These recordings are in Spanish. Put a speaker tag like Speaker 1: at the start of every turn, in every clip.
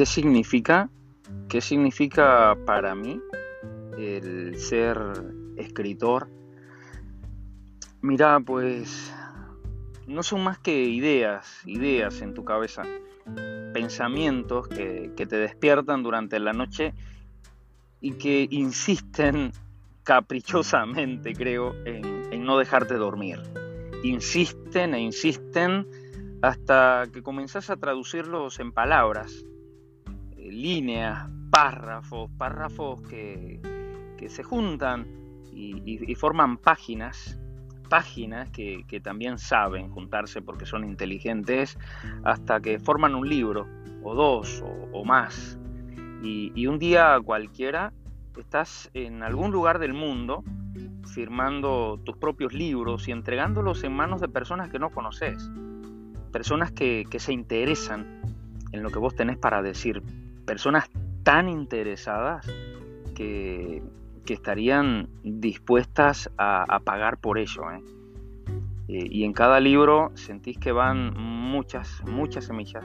Speaker 1: ¿Qué significa? ¿Qué significa para mí el ser escritor? Mira, pues no son más que ideas, ideas en tu cabeza, pensamientos que, te despiertan durante la noche y que insisten caprichosamente, creo, en, en no dejarte dormir. Insisten e insisten hasta que comenzás a traducirlos en palabras, líneas, párrafos, párrafos que, se juntan y, forman páginas, páginas que, también saben juntarse porque son inteligentes, hasta que forman un libro, o dos, o, más. Y, y un día cualquiera estás en algún lugar del mundo firmando tus propios libros y entregándolos en manos de personas que no conoces personas que, se interesan en lo que vos tenés para decir, personas tan interesadas que, estarían dispuestas a, pagar por ello. ¿eh? Eh, y en cada libro sentís que van muchas, muchas semillas,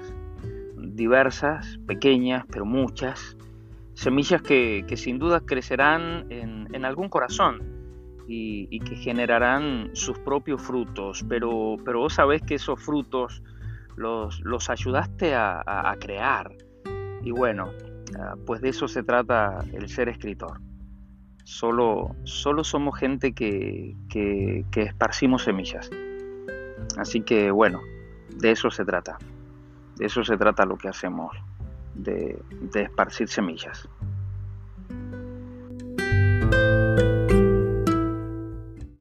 Speaker 1: diversas, pequeñas, pero muchas, semillas que, sin duda crecerán en, en algún corazón y, que generarán sus propios frutos, pero, pero vos sabés que esos frutos los, los ayudaste a, crear. Y bueno, ah, pues de eso se trata el ser escritor. Solo, solo somos gente que, que, esparcimos semillas. Así que bueno, de eso se trata. De eso se trata lo que hacemos, de, de esparcir semillas.